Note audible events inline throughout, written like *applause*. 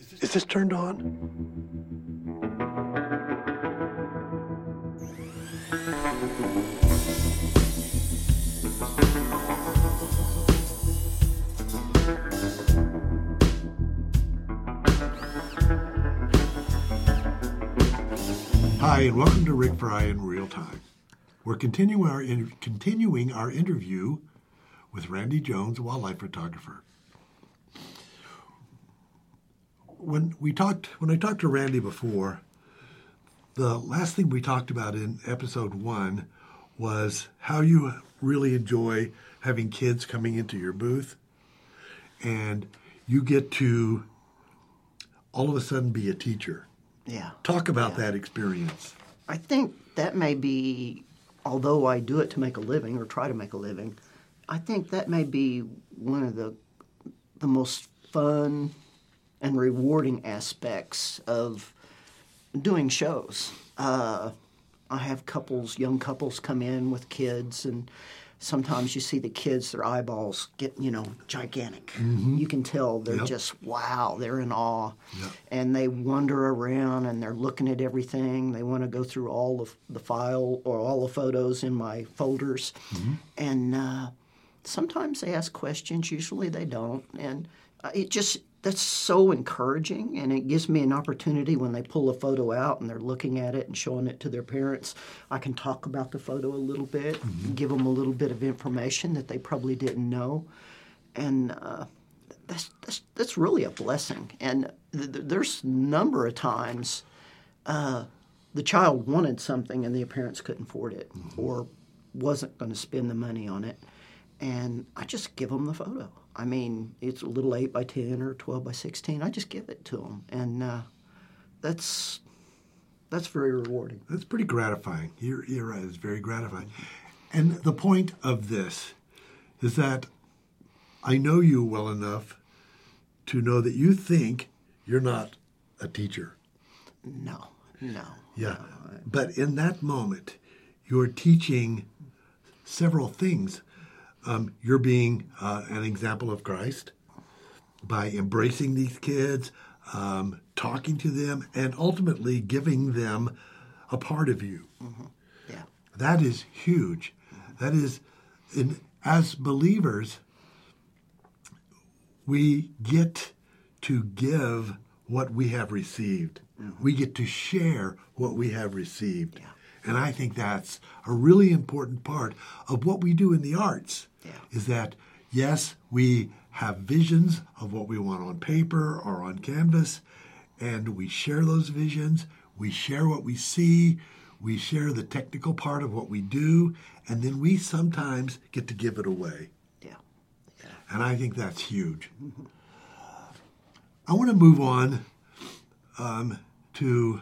Is this turned on? Hi, and welcome to Rick Fry in Real Time. We're continuing our, in, continuing our interview with Randy Jones, wildlife photographer. When we talked, when I talked to Randy before, the last thing we talked about in episode one was how you really enjoy having kids coming into your booth, and you get to all of a sudden be a teacher. Yeah. Talk about Yeah. that experience. I think that may be, although I do it to make a living or try to make a living, I think that may be one of the the most fun and rewarding aspects of doing shows. Uh, I have couples, young couples, come in with kids, and sometimes you see the kids, their eyeballs get, you know, gigantic. You can tell they're Yep. just wow, they're in awe, Yep. and they wander around and they're looking at everything. They want to go through all of the file or all the photos in my folders, and uh, sometimes they ask questions. Usually they don't, and uh, it just that's so encouraging, and it gives me an opportunity when they pull a photo out and they're looking at it and showing it to their parents. I can talk about the photo a little bit, give them a little bit of information that they probably didn't know, and. Uh, that's, that's that's really a blessing. And th- th- there's a number of times uh, the child wanted something and the parents couldn't afford it or wasn't going to spend the money on it, and I just give them the photo. I mean, it's a little eight by ten or twelve by sixteen. I just give it to them, and uh, that's that's very rewarding. That's pretty gratifying. You're, you're right. It's very gratifying. And the point of this is that I know you well enough to know that you think you're not a teacher. No, no. Yeah. But in that moment, you're teaching several things. Um, you're being uh, an example of Christ by embracing these kids, um, talking to them, and ultimately giving them a part of you. Yeah, That is huge. That is, in, as believers, we get to give what we have received. We get to share what we have received. And I think that's a really important part of what we do in the arts. Yeah. Is that, yes, we have visions of what we want on paper or on canvas, and we share those visions. We share what we see. We share the technical part of what we do, and then we sometimes get to give it away. yeah, And I think that's huge. I want to move on um, to,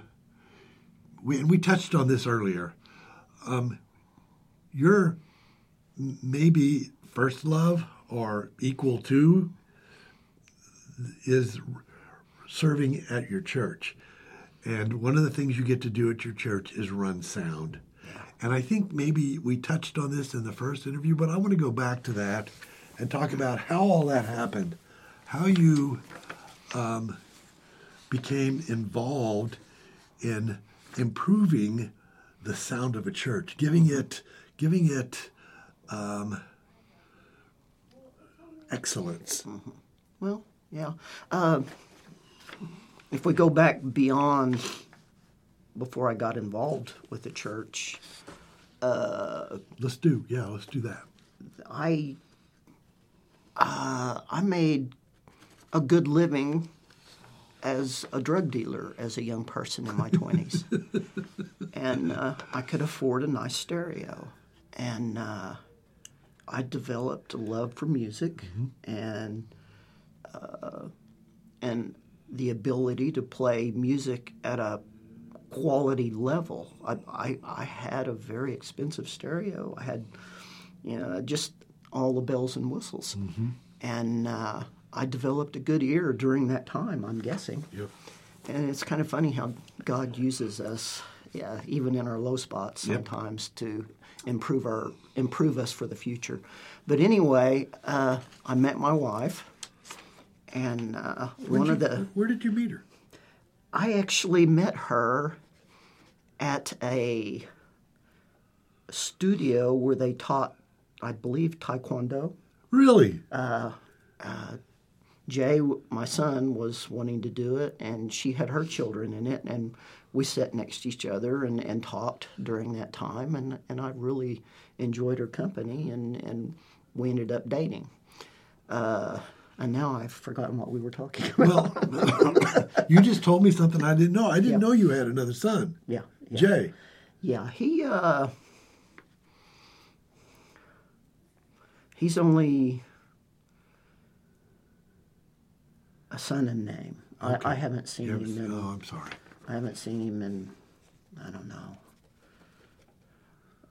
we, and we touched on this earlier. Um, your maybe first love or equal to is serving at your church. And one of the things you get to do at your church is run sound. And I think maybe we touched on this in the first interview, but I want to go back to that and talk about how all that happened, how you um, became involved in improving the sound of a church, giving it, giving it um, excellence. Well, yeah. Uh, if we go back beyond before I got involved with the church, uh, Let's do, yeah, let's do that. I uh, I made a good living as a drug dealer as a young person in my twenties, *laughs* and uh, I could afford a nice stereo, and uh, I developed a love for music and uh, and the ability to play music at a quality level. I, I, I had a very expensive stereo. I had, you know, just all the bells and whistles. And uh, I developed a good ear during that time, I'm guessing. Yep. And it's kind of funny how God uses us, yeah, even in our low spots Yep. sometimes to improve our improve us for the future. But anyway, uh, I met my wife, And uh, one you- of the, Where did you meet her? I actually met her at a studio where they taught, I believe, Taekwondo. Really? Jay, my son, was wanting to do it, and she had her children in it, and we sat next to each other and, and talked during that time, and, and I really enjoyed her company, and, and we ended up dating. Uh, and now I've forgotten what we were talking *laughs* about. well, *laughs* you just told me something I didn't know. I didn't Yeah. know you had another son, yeah, yeah, Jay. yeah. He uh, he's only a son in name. I, I haven't seen ever- him in oh, I'm sorry. I haven't seen him in, I don't know,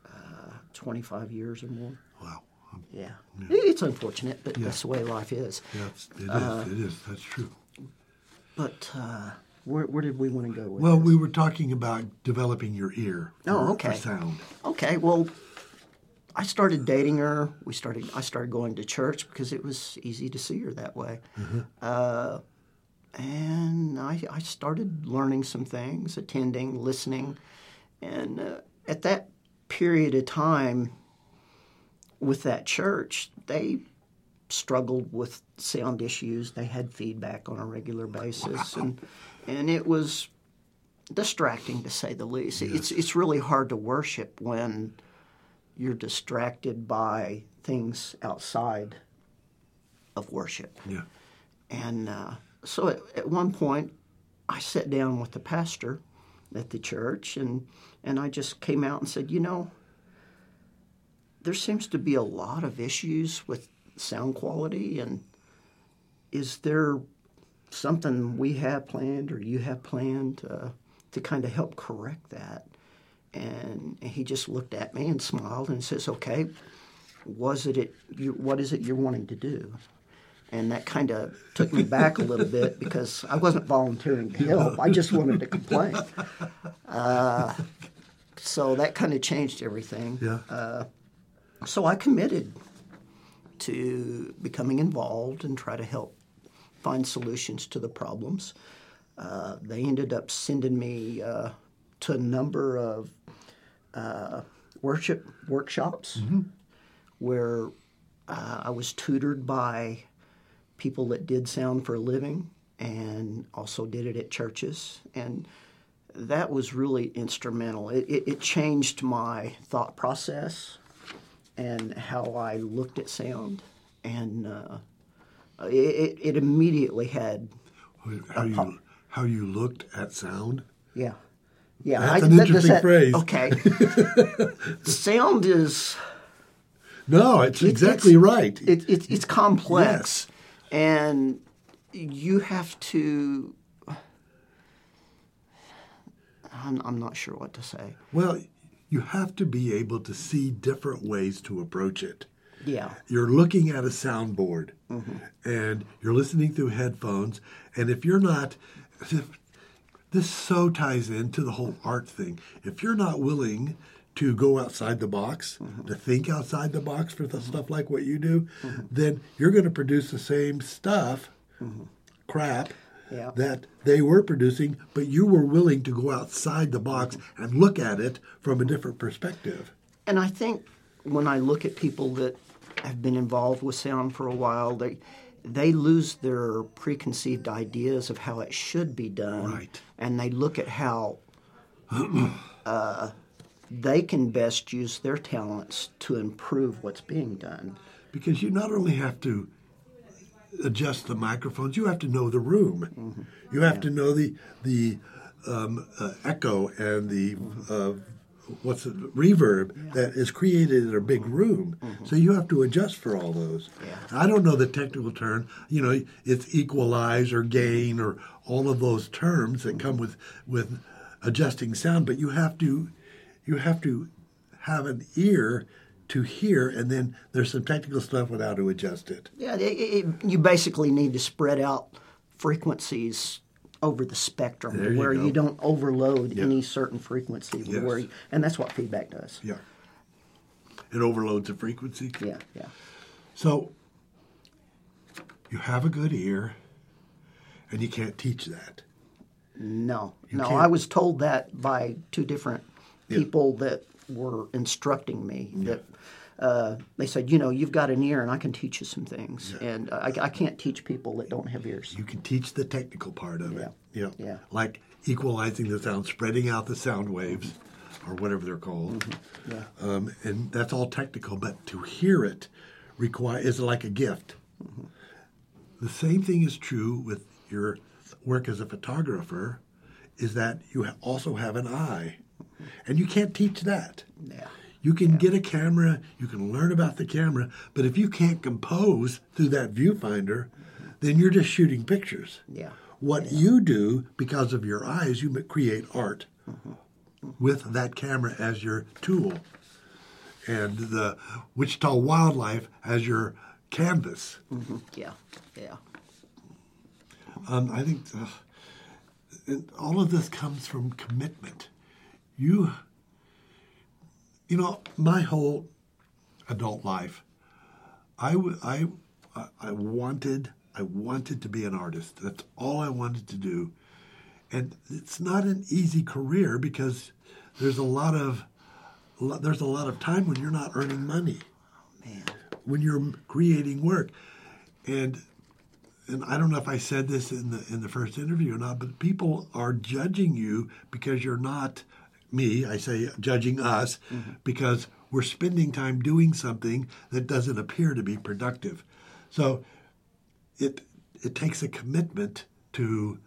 uh, 25 years or more. Wow. Um, Yeah. It's unfortunate, but that's the way life is. That's, it is. Uh, it is. That's true. But uh, where, where did we want to go with Well, this? we were talking about developing your ear. Oh, for- okay. For sound. Okay, well, I started dating her. We started. I started going to church because it was easy to see her that way. Uh, and I, I started learning some things, attending, listening, and uh, at that period of time with that church, they struggled with sound issues. They had feedback on a regular basis, and and it was distracting to say the least. It's it's really hard to worship when you're distracted by things outside of worship. Yeah. And uh, so at, at one point, I sat down with the pastor at the church, and and I just came out and said, you know, there seems to be a lot of issues with sound quality, and is there something we have planned or you have planned uh, to kind of help correct that? And he just looked at me and smiled and says, "Okay, was it it? You, what is it you're wanting to do?" And that kind of took me back a little bit *laughs* because I wasn't volunteering to help. I just wanted to complain. Uh, so that kind of changed everything. Yeah. So I committed to becoming involved and try to help find solutions to the problems. Uh, they ended up sending me uh, to a number of uh, worship workshops where uh, I was tutored by people that did sound for a living and also did it at churches. And that was really instrumental. It, it, it changed my thought process and how I looked at sound. And uh, it, it, it immediately had, How you how you looked at sound? yeah. Yeah, That's an does interesting phrase. Okay. The *laughs* sound is No, it's It- exactly it's- right. It, it, it's complex, and you have to. I'm, I'm not sure what to say. well, you have to be able to see different ways to approach it. Yeah, You're looking at a soundboard Mm-hmm. and you're listening through headphones. And if you're not, this so ties into the whole art thing. If you're not willing to go outside the box, Mm-hmm. to think outside the box for the stuff like what you do, then you're going to produce the same stuff, crap, Mm-hmm. Yeah. that they were producing, but you were willing to go outside the box Mm-hmm. and look at it from a different perspective. and I think when I look at people that have been involved with sound for a while, they they lose their preconceived ideas of how it should be done, Right. and they look at how uh, they can best use their talents to improve what's being done. because you not only have to adjust the microphones, you have to know the room. You have to know the the um, uh, echo and the uh, what's it, reverb that is created in a big room. Mm-hmm. So you have to adjust for all those. I don't know the technical term. You know, it's equalize or gain or all of those terms that mm-hmm. come with with adjusting sound. But you have to you have to have an ear to hear, and then there's some technical stuff on how to adjust it. Yeah, it, it, you basically need to spread out frequencies over the spectrum There you where go. you don't overload any certain frequency. Yes. Where you, and that's what feedback does. Yeah. It overloads the frequency. Yeah, yeah. So you have a good ear. and you can't teach that. No, You no. can't- I was told that by two different people that were instructing me. That uh, they said, you know, you've got an ear, and I can teach you some things. And I, I can't teach people that don't have ears. You can teach the technical part of it. Yeah. Yeah. Like equalizing the sound, spreading out the sound waves, or whatever they're called. Mm-hmm. Yeah. Um, and that's all technical, but to hear it require is like a gift. Mm-hmm. The same thing is true with your work as a photographer, is that you also have an eye, and you can't teach that. Yeah. You can get a camera, you can learn about the camera, but if you can't compose through that viewfinder, then you're just shooting pictures. Yeah. What you do because of your eyes, you create art with that camera as your tool, and the Wichita wildlife as your canvas. Yeah. Yeah. Um, I think uh, all of this comes from commitment. You, you know, my whole adult life, I, w- I, I- wanted, I wanted to be an artist. That's all I wanted to do, and it's not an easy career because there's a lot of, there's a lot of time when you're not earning money Man. when you're creating work. And and I don't know if I said this in the in the first interview or not, but people are judging you because you're not me. I say judging us because we're spending time doing something that doesn't appear to be productive. So it it takes a commitment to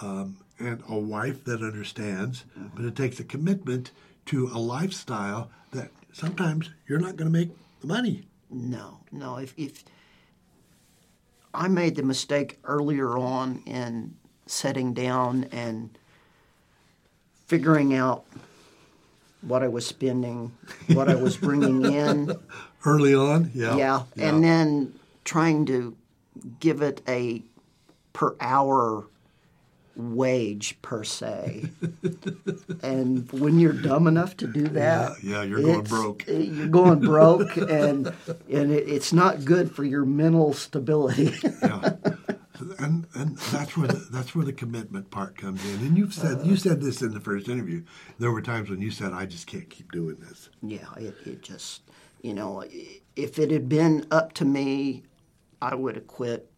um, and a wife that understands, but it takes a commitment to a lifestyle that sometimes you're not going to make the money. No, no. If, if I made the mistake earlier on in setting down and figuring out what I was spending, what I was bringing in, *laughs* Early on, yeah. yeah, and then trying to give it a per hour wage per se. *laughs* and when you're dumb enough to do that, Yeah, yeah, you're going broke. Eh, you're going broke, *laughs* and and it, it's not good for your mental stability. yeah. And and that's where the, that's where the commitment part comes in. And you've said you said this in the first interview. There were times when you said, "I just can't keep doing this." yeah, it, it just, you know, if it had been up to me, I would have quit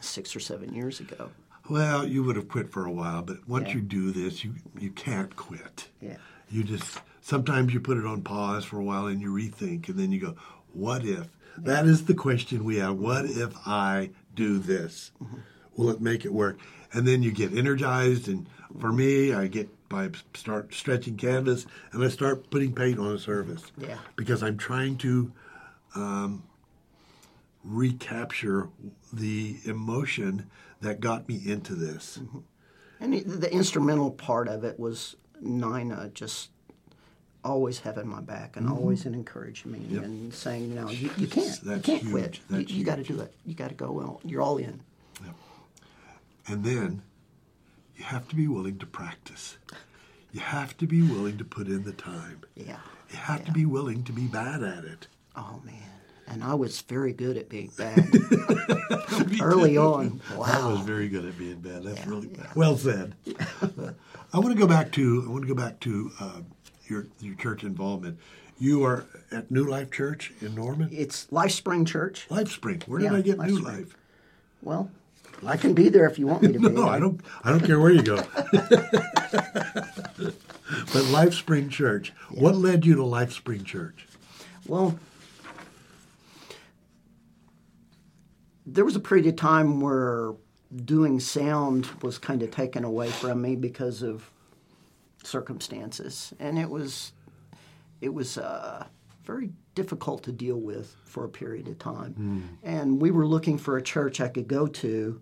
six or seven years ago. Well, you would have quit for a while, but once Yeah. you do this, you you can't quit. Yeah. You just sometimes you put it on pause for a while and you rethink, and then you go, "What if?" That is the question we have. What if I do this? Will it make it work? And then you get energized. And for me, I get by start stretching canvas and I start putting paint on a surface. Yeah. Because I'm trying to um, recapture the emotion that got me into this. And it, the instrumental part of it was Nina just always having my back and always encouraging me and saying, "No, you, you can't. you can't huge. quit. You, That's you got to do it. You got to go. Well, you're all in." And then you have to be willing to practice. You have to be willing to put in the time. Yeah. You have to be willing to be bad at it. Oh man. And I was very good at being bad *laughs* *laughs* early on. Wow. I was very good at being bad. That's Yeah, really yeah. well said. *laughs* I want to go back to I want to go back to uh, your your church involvement. You are at New Life Church in Norman. It's Life Spring Church. Life Spring. Where did Yeah, I get Life New Spring. Life? Well, I can be there if you want me to *laughs* be. No, I don't. I don't care where you go. *laughs* but Life Spring Church. What led you to Life Spring Church? Well, there was a period of time where doing sound was kind of taken away from me because of circumstances, and it was it was uh, very difficult to deal with for a period of time. Hmm. And we were looking for a church I could go to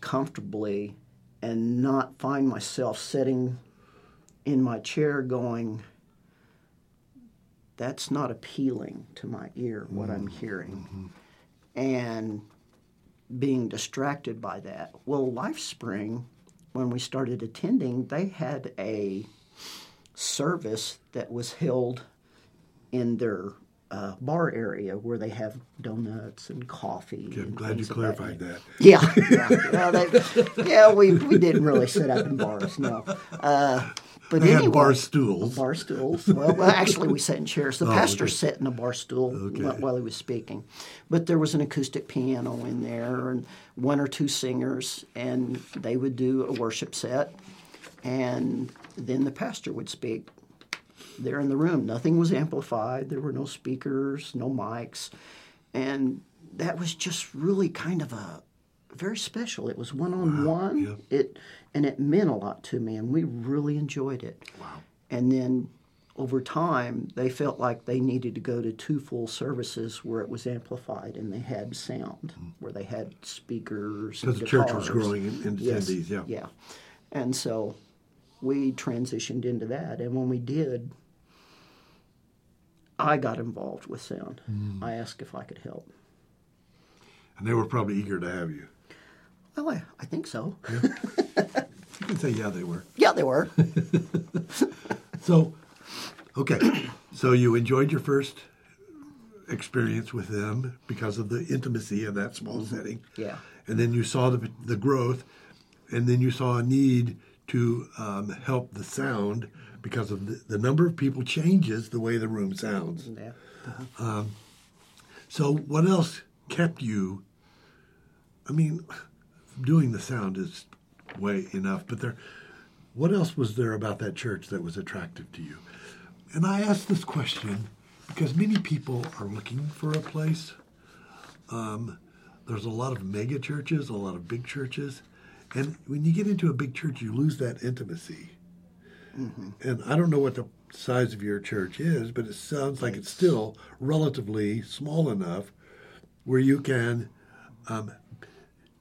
comfortably and not find myself sitting in my chair going that's not appealing to my ear what i'm hmm. hearing. Mm-hmm. And being distracted by that. Well lifespring when we started attending they had a service that was held in their uh, bar area where they have donuts and coffee. Okay, I'm and glad you clarified na- that. Yeah, *laughs* yeah, well, they, yeah. We, we didn't really sit up in bars, no. Uh, but They anyway, had bar stools. bar stools. Well, well, actually, we sat in chairs. The Oh, pastor okay. sat in a bar stool Okay. while he was speaking. But there was an acoustic piano in there and one or two singers, and they would do a worship set, and then the pastor would speak there in the room. Nothing was amplified. There were no speakers, no mics, and that was just really kind of a very special. It was one on one. It and it meant a lot to me, and we really enjoyed it. Wow. And then over time, they felt like they needed to go to two full services where it was amplified and they had sound, mm-hmm. where they had speakers. Because the church was growing in, in Yes, attendees, yeah. Yeah. And so we transitioned into that. And when we did, I got involved with sound. Mm. I asked if I could help. And they were probably eager to have you. Well, I, I think so. *laughs* You can say, yeah, they were. Yeah, they were. *laughs* So, okay. so you enjoyed your first experience with them because of the intimacy of that small setting. Yeah. And then you saw the, the growth, and then you saw a need to um, help the sound because of the, the number of people changes the way the room sounds. yeah. So, what else kept you? I mean, doing the sound is way enough, but there, what else was there about that church that was attractive to you? And I ask this question because many people are looking for a place. Um, there's a lot of mega churches, a lot of big churches, and when you get into a big church, you lose that intimacy. And I don't know what the size of your church is, but it sounds like it's still relatively small enough where you can um,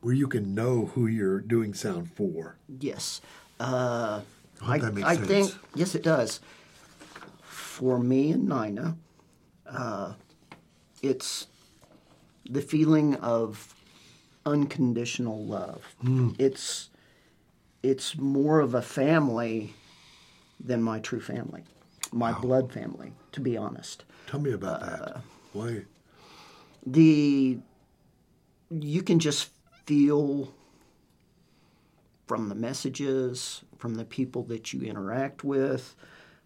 where you can know who you're doing sound for. Yes. Uh, I hope that makes I think, yes, it does. For me and Nina, uh, it's the feeling of unconditional love. Hmm. It's it's more of a family than my true family, my blood family, to be honest. Tell me about that. Why? the you can just feel from the messages from the people that you interact with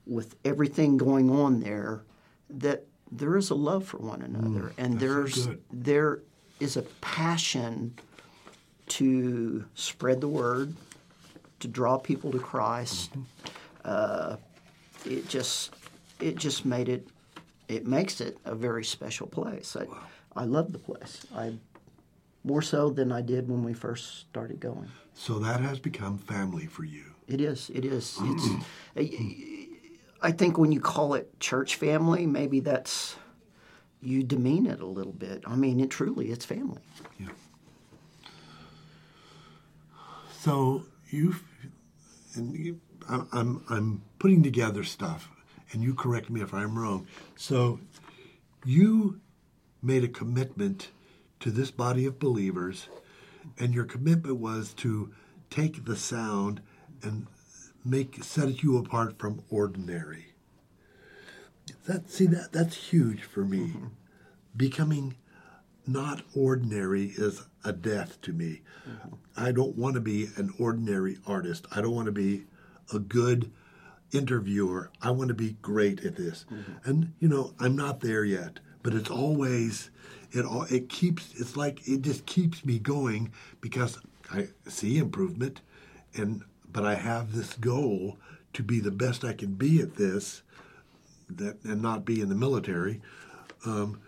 with everything going on there that there is a love for one another and Mm, sounds there's good. there is a passion to spread the word to draw people to Christ Mm-hmm. Uh, it just it just made it it makes it a very special place. I, I love the place. I more so than I did when we first started going. So that has become family for you. It is. It is. It's. I think when you call it church family, maybe that's you demean it a little bit. I mean, it truly it's family. Yeah. So you, and you, I'm, I'm I'm putting together stuff, and you correct me if I'm wrong. So you made a commitment to this body of believers, and your commitment was to take the sound and make set you apart from ordinary. That see that that's huge for me. Mm-hmm. Becoming not ordinary is a death to me. Mm-hmm. I don't want to be an ordinary artist. I don't want to be a good interviewer. I want to be great at this. And you know, I'm not there yet, but it's always it all it keeps it's like it just keeps me going because I see improvement and but I have this goal to be the best I can be at this that and not be in the military. Um,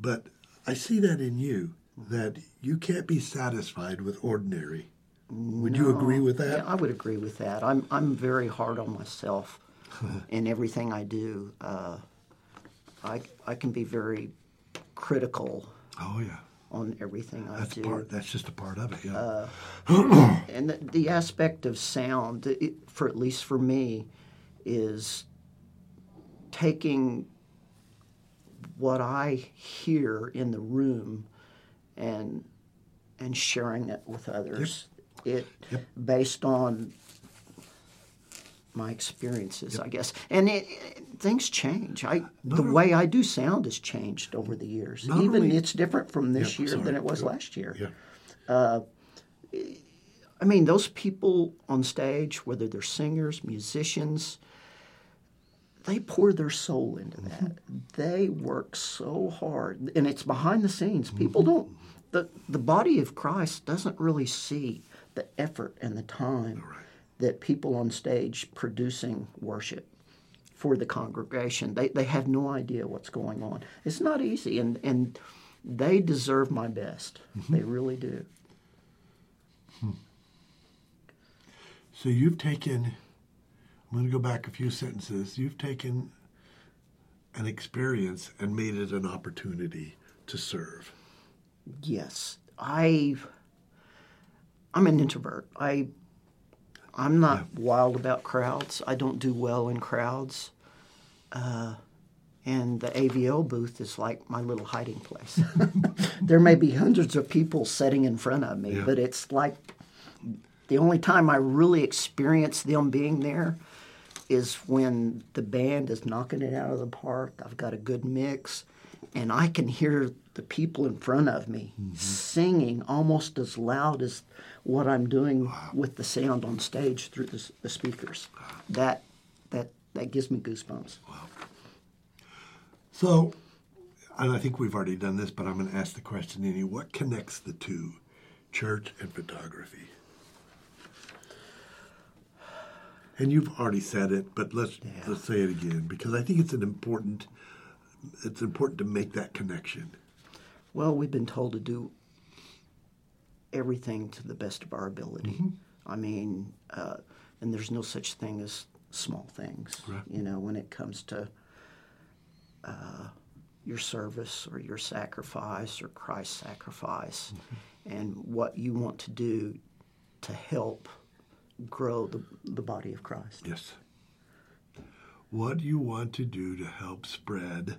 but I see that in you that you can't be satisfied with ordinary. Would you agree with that? Yeah, I would agree with that. I'm I'm very hard on myself *laughs* in everything I do. Uh, I I can be very critical Oh yeah, on everything I that's do. part. That's just a part of it. Yeah. and the, the aspect of sound, it, for at least for me, is taking what I hear in the room and and sharing it with others. It Yep. based on my experiences, I guess. And it, it- things change. I the only- way I do sound has changed over the years. Even it's different from this Yeah, year sorry. than it was last year. Yeah. Uh, I mean, those people on stage, whether they're singers, musicians, they pour their soul into that. They work so hard, and it's behind the scenes. People don't. the The body of Christ doesn't really see the effort and the time that people on stage producing worship for the congregation. They they have no idea what's going on. It's not easy, and and they deserve my best. Mm-hmm. They really do. Hmm. So you've taken, I'm going to go back a few sentences. You've taken an experience and made it an opportunity to serve. Yes, I. I'm an introvert. I. I'm not wild about crowds. I don't do well in crowds. Uh, and the AVL booth is like my little hiding place. *laughs* there may be hundreds of people sitting in front of me, Yeah. but it's like the only time I really experience them being there is when the band is knocking it out of the park. I've got a good mix, and I can hear the people in front of me singing almost as loud as what I'm doing with the sound on stage through the, the speakers. That that that gives me goosebumps. So, and I think we've already done this, but I'm going to ask the question anyway. What connects the two, church and photography? And you've already said it, but let's let's say it again because I think it's an important it's important to make that connection. Well, we've been told to do everything to the best of our ability. I mean, uh, and there's no such thing as small things. Right. You know, when it comes to uh, your service or your sacrifice or Christ's sacrifice, and what you want to do to help grow the, the body of Christ. Yes. What you want to do to help spread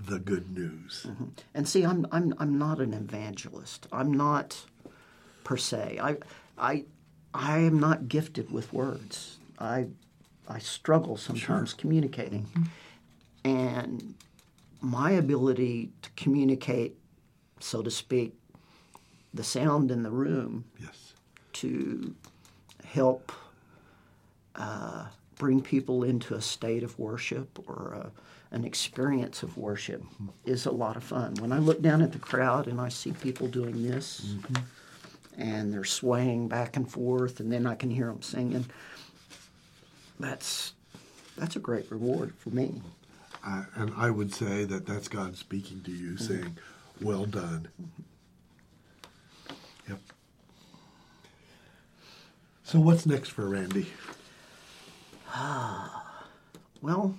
the good news. And see, I'm I'm I'm not an evangelist. I'm not per se. I I I am not gifted with words. I I struggle sometimes communicating. Mm-hmm. And my ability to communicate, so to speak, the sound in the room Yes. to help uh, bring people into a state of worship or a, an experience of worship mm-hmm. is a lot of fun. When I look down at the crowd and I see people doing this mm-hmm. And they're swaying back and forth, and then I can hear them singing, that's that's a great reward for me. Uh, and I would say that that's God speaking to you, saying, "Well done." Yep. So what's next for Randy? Ah, *sighs* Well,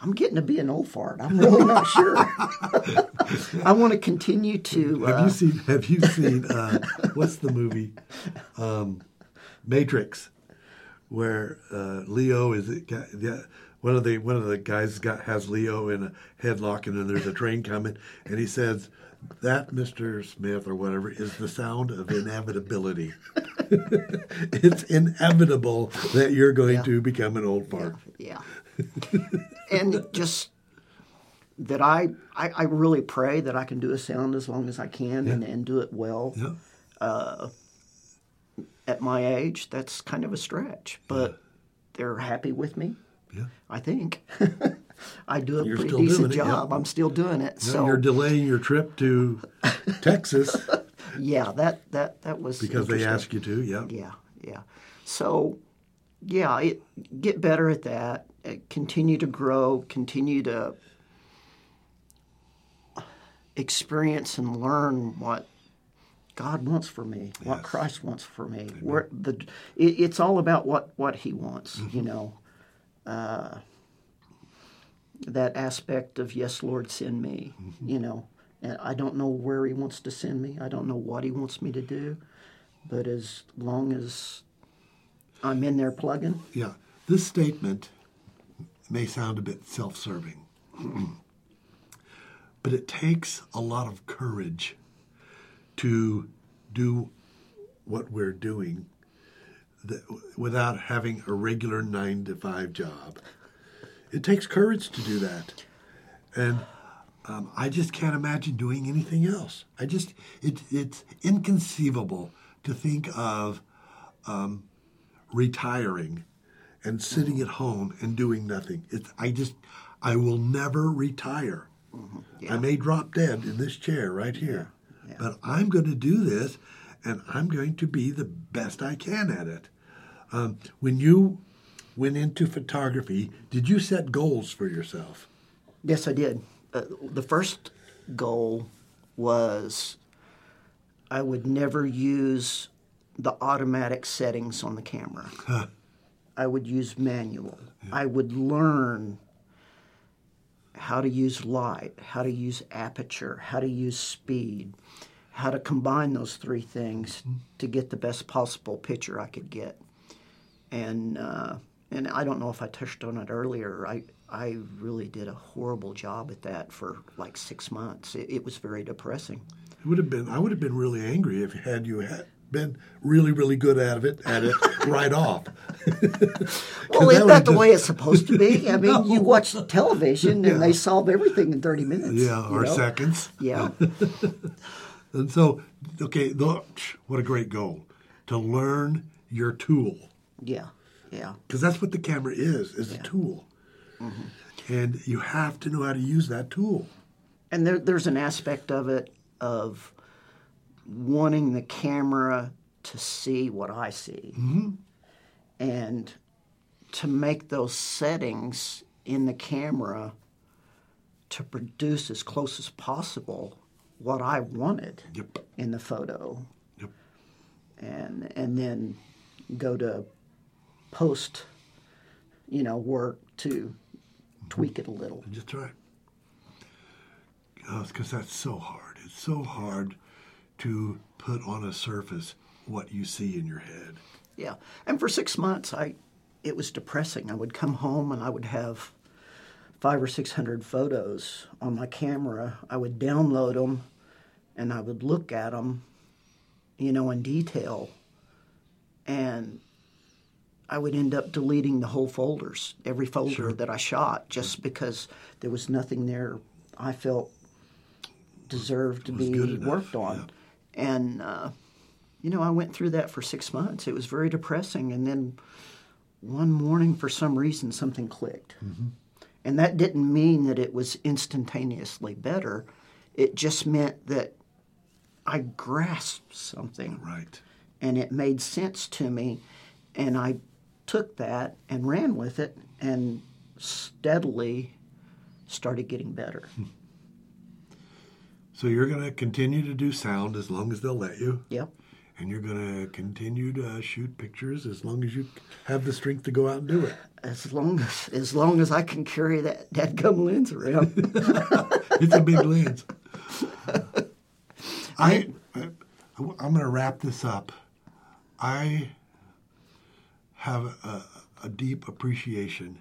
I'm getting to be an old fart. I'm really not sure. I want to continue to. Have uh, you seen? Have you seen? Uh, what's the movie? Um, Matrix, where uh, Leo is yeah, one of the one of the guys got has Leo in a headlock, and then there's a train coming, and he says. That, Mr. Smith, or whatever, is the sound of inevitability. it's inevitable that you're going Yeah. to become an old fart. Yeah. *laughs* and just that I, I I really pray that I can do a sound as long as I can and, and do it well. Yeah. Uh, at my age, that's kind of a stretch, but they're happy with me. Yeah. I think *laughs* I do a You're pretty decent yeah. job. I'm still doing it. Yeah, so you're delaying your trip to *laughs* Texas yeah, that that that was because they interesting. ask you to. Yeah. Yeah, yeah. So, yeah, it, get better at that. Continue to grow. Continue to experience and learn what God wants for me, what Christ wants for me. Where the it, it's all about what what He wants. You know, uh, that aspect of yes, Lord, send me. You know, and I don't know where He wants to send me. I don't know what He wants me to do, but as long as I'm in there plugging, Yeah, this statement may sound a bit self serving, *clears throat* but it takes a lot of courage to do what we're doing th- without having a regular nine to five job. It takes courage to do that, and um, I just can't imagine doing anything else. I just it, it's inconceivable to think of um, retiring and sitting at home and doing nothing. It's I just I will never retire. I may drop dead in this chair right here, but I'm going to do this, and I'm going to be the best I can at it. Um, when you went into photography, did you set goals for yourself? Yes, I did. Uh, the first goal was I would never use the automatic settings on the camera. I would use manual. I would learn how to use light, how to use aperture, how to use speed, how to combine those three things to get the best possible picture I could get. And uh, and I don't know if I touched on it earlier. I I really did a horrible job at that for like six months. It, it was very depressing. It would have been I would have been really angry if had you had been really really good at it at it *laughs* right off. *laughs* Well, that isn't would that the just- way it's supposed to be? I *laughs* mean, you watch television and they solve everything in 30 minutes. Yeah, or know? seconds. Yeah. And so, okay, the, what a great goal to learn your tool Yeah. Yeah. because that's what the camera is is a tool, mm-hmm. and you have to know how to use that tool. And there, there's an aspect of it of wanting the camera to see what I see. Mm-hmm. And to make those settings in the camera to produce as close as possible what I wanted Yep. in the photo. Yep. and and then go to post you know work to mm-hmm. tweak it a little Just right. Oh, because that's so hard. It's so hard to put on a surface what you see in your head. yeah and for six months i it was depressing. I would come home and i would have five or six hundred photos on my camera. I would download them and i would look at them you know in detail. And I would end up deleting the whole folders, every folder that I shot, just because there was nothing there I felt deserved to be worked on. And, uh, you know, I went through that for six months. It was very depressing. And then one morning, for some reason, something clicked. And that didn't mean that it was instantaneously better, it just meant that I grasped something Right. and it made sense to me and i took that and ran with it and steadily started getting better So you're going to continue to do sound as long as they'll let you. yep And you're going to continue to shoot pictures as long as you have the strength to go out and do it. *sighs* as long as as long as i can carry that that gum lens around *laughs* It's a big lens. *laughs* I, I I'm going to wrap this up. I have a, a deep appreciation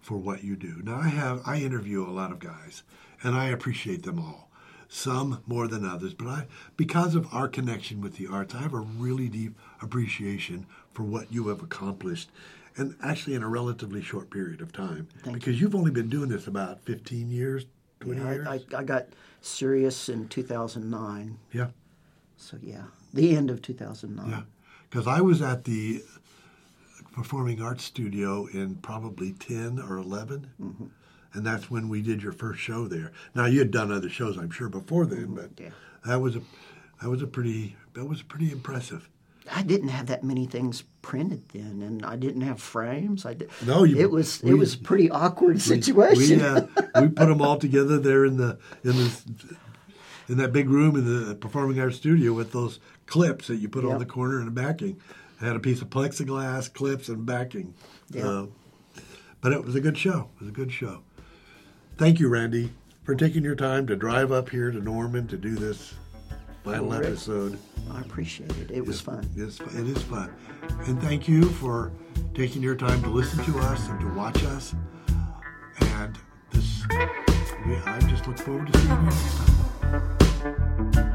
for what you do. Now I have I interview a lot of guys, and I appreciate them all. Some more than others, but I because of our connection with the arts, I have a really deep appreciation for what you have accomplished. And actually, in a relatively short period of time, because you've only been doing this about 15 years, 20 years. I, I, I got serious in 2009 yeah. so yeah the end of 2009 Yeah, because I was at the Performing Arts Studio in probably 10 or 11. Mm-hmm. And that's when we did your first show there. Now you had done other shows, I'm sure, before then, but Yeah. that was a that was a pretty that was pretty impressive. I didn't have that many things printed then, and I didn't have frames. I did, No, you- it was we- it was a pretty awkward situation. We uh, we put them all together there in the in the in that big room in the Performing Arts Studio with those clips that you put on the corner and the backing. It had a piece of plexiglass, clips, and backing. Yeah. Uh, but it was a good show. It was a good show. Thank you, Randy, for taking your time to drive up here to Norman to do this final oh, Rick. episode. I appreciate it. It was fun. It's, it is fun. And thank you for taking your time to listen to us and to watch us. And this, I just look forward to seeing you next time.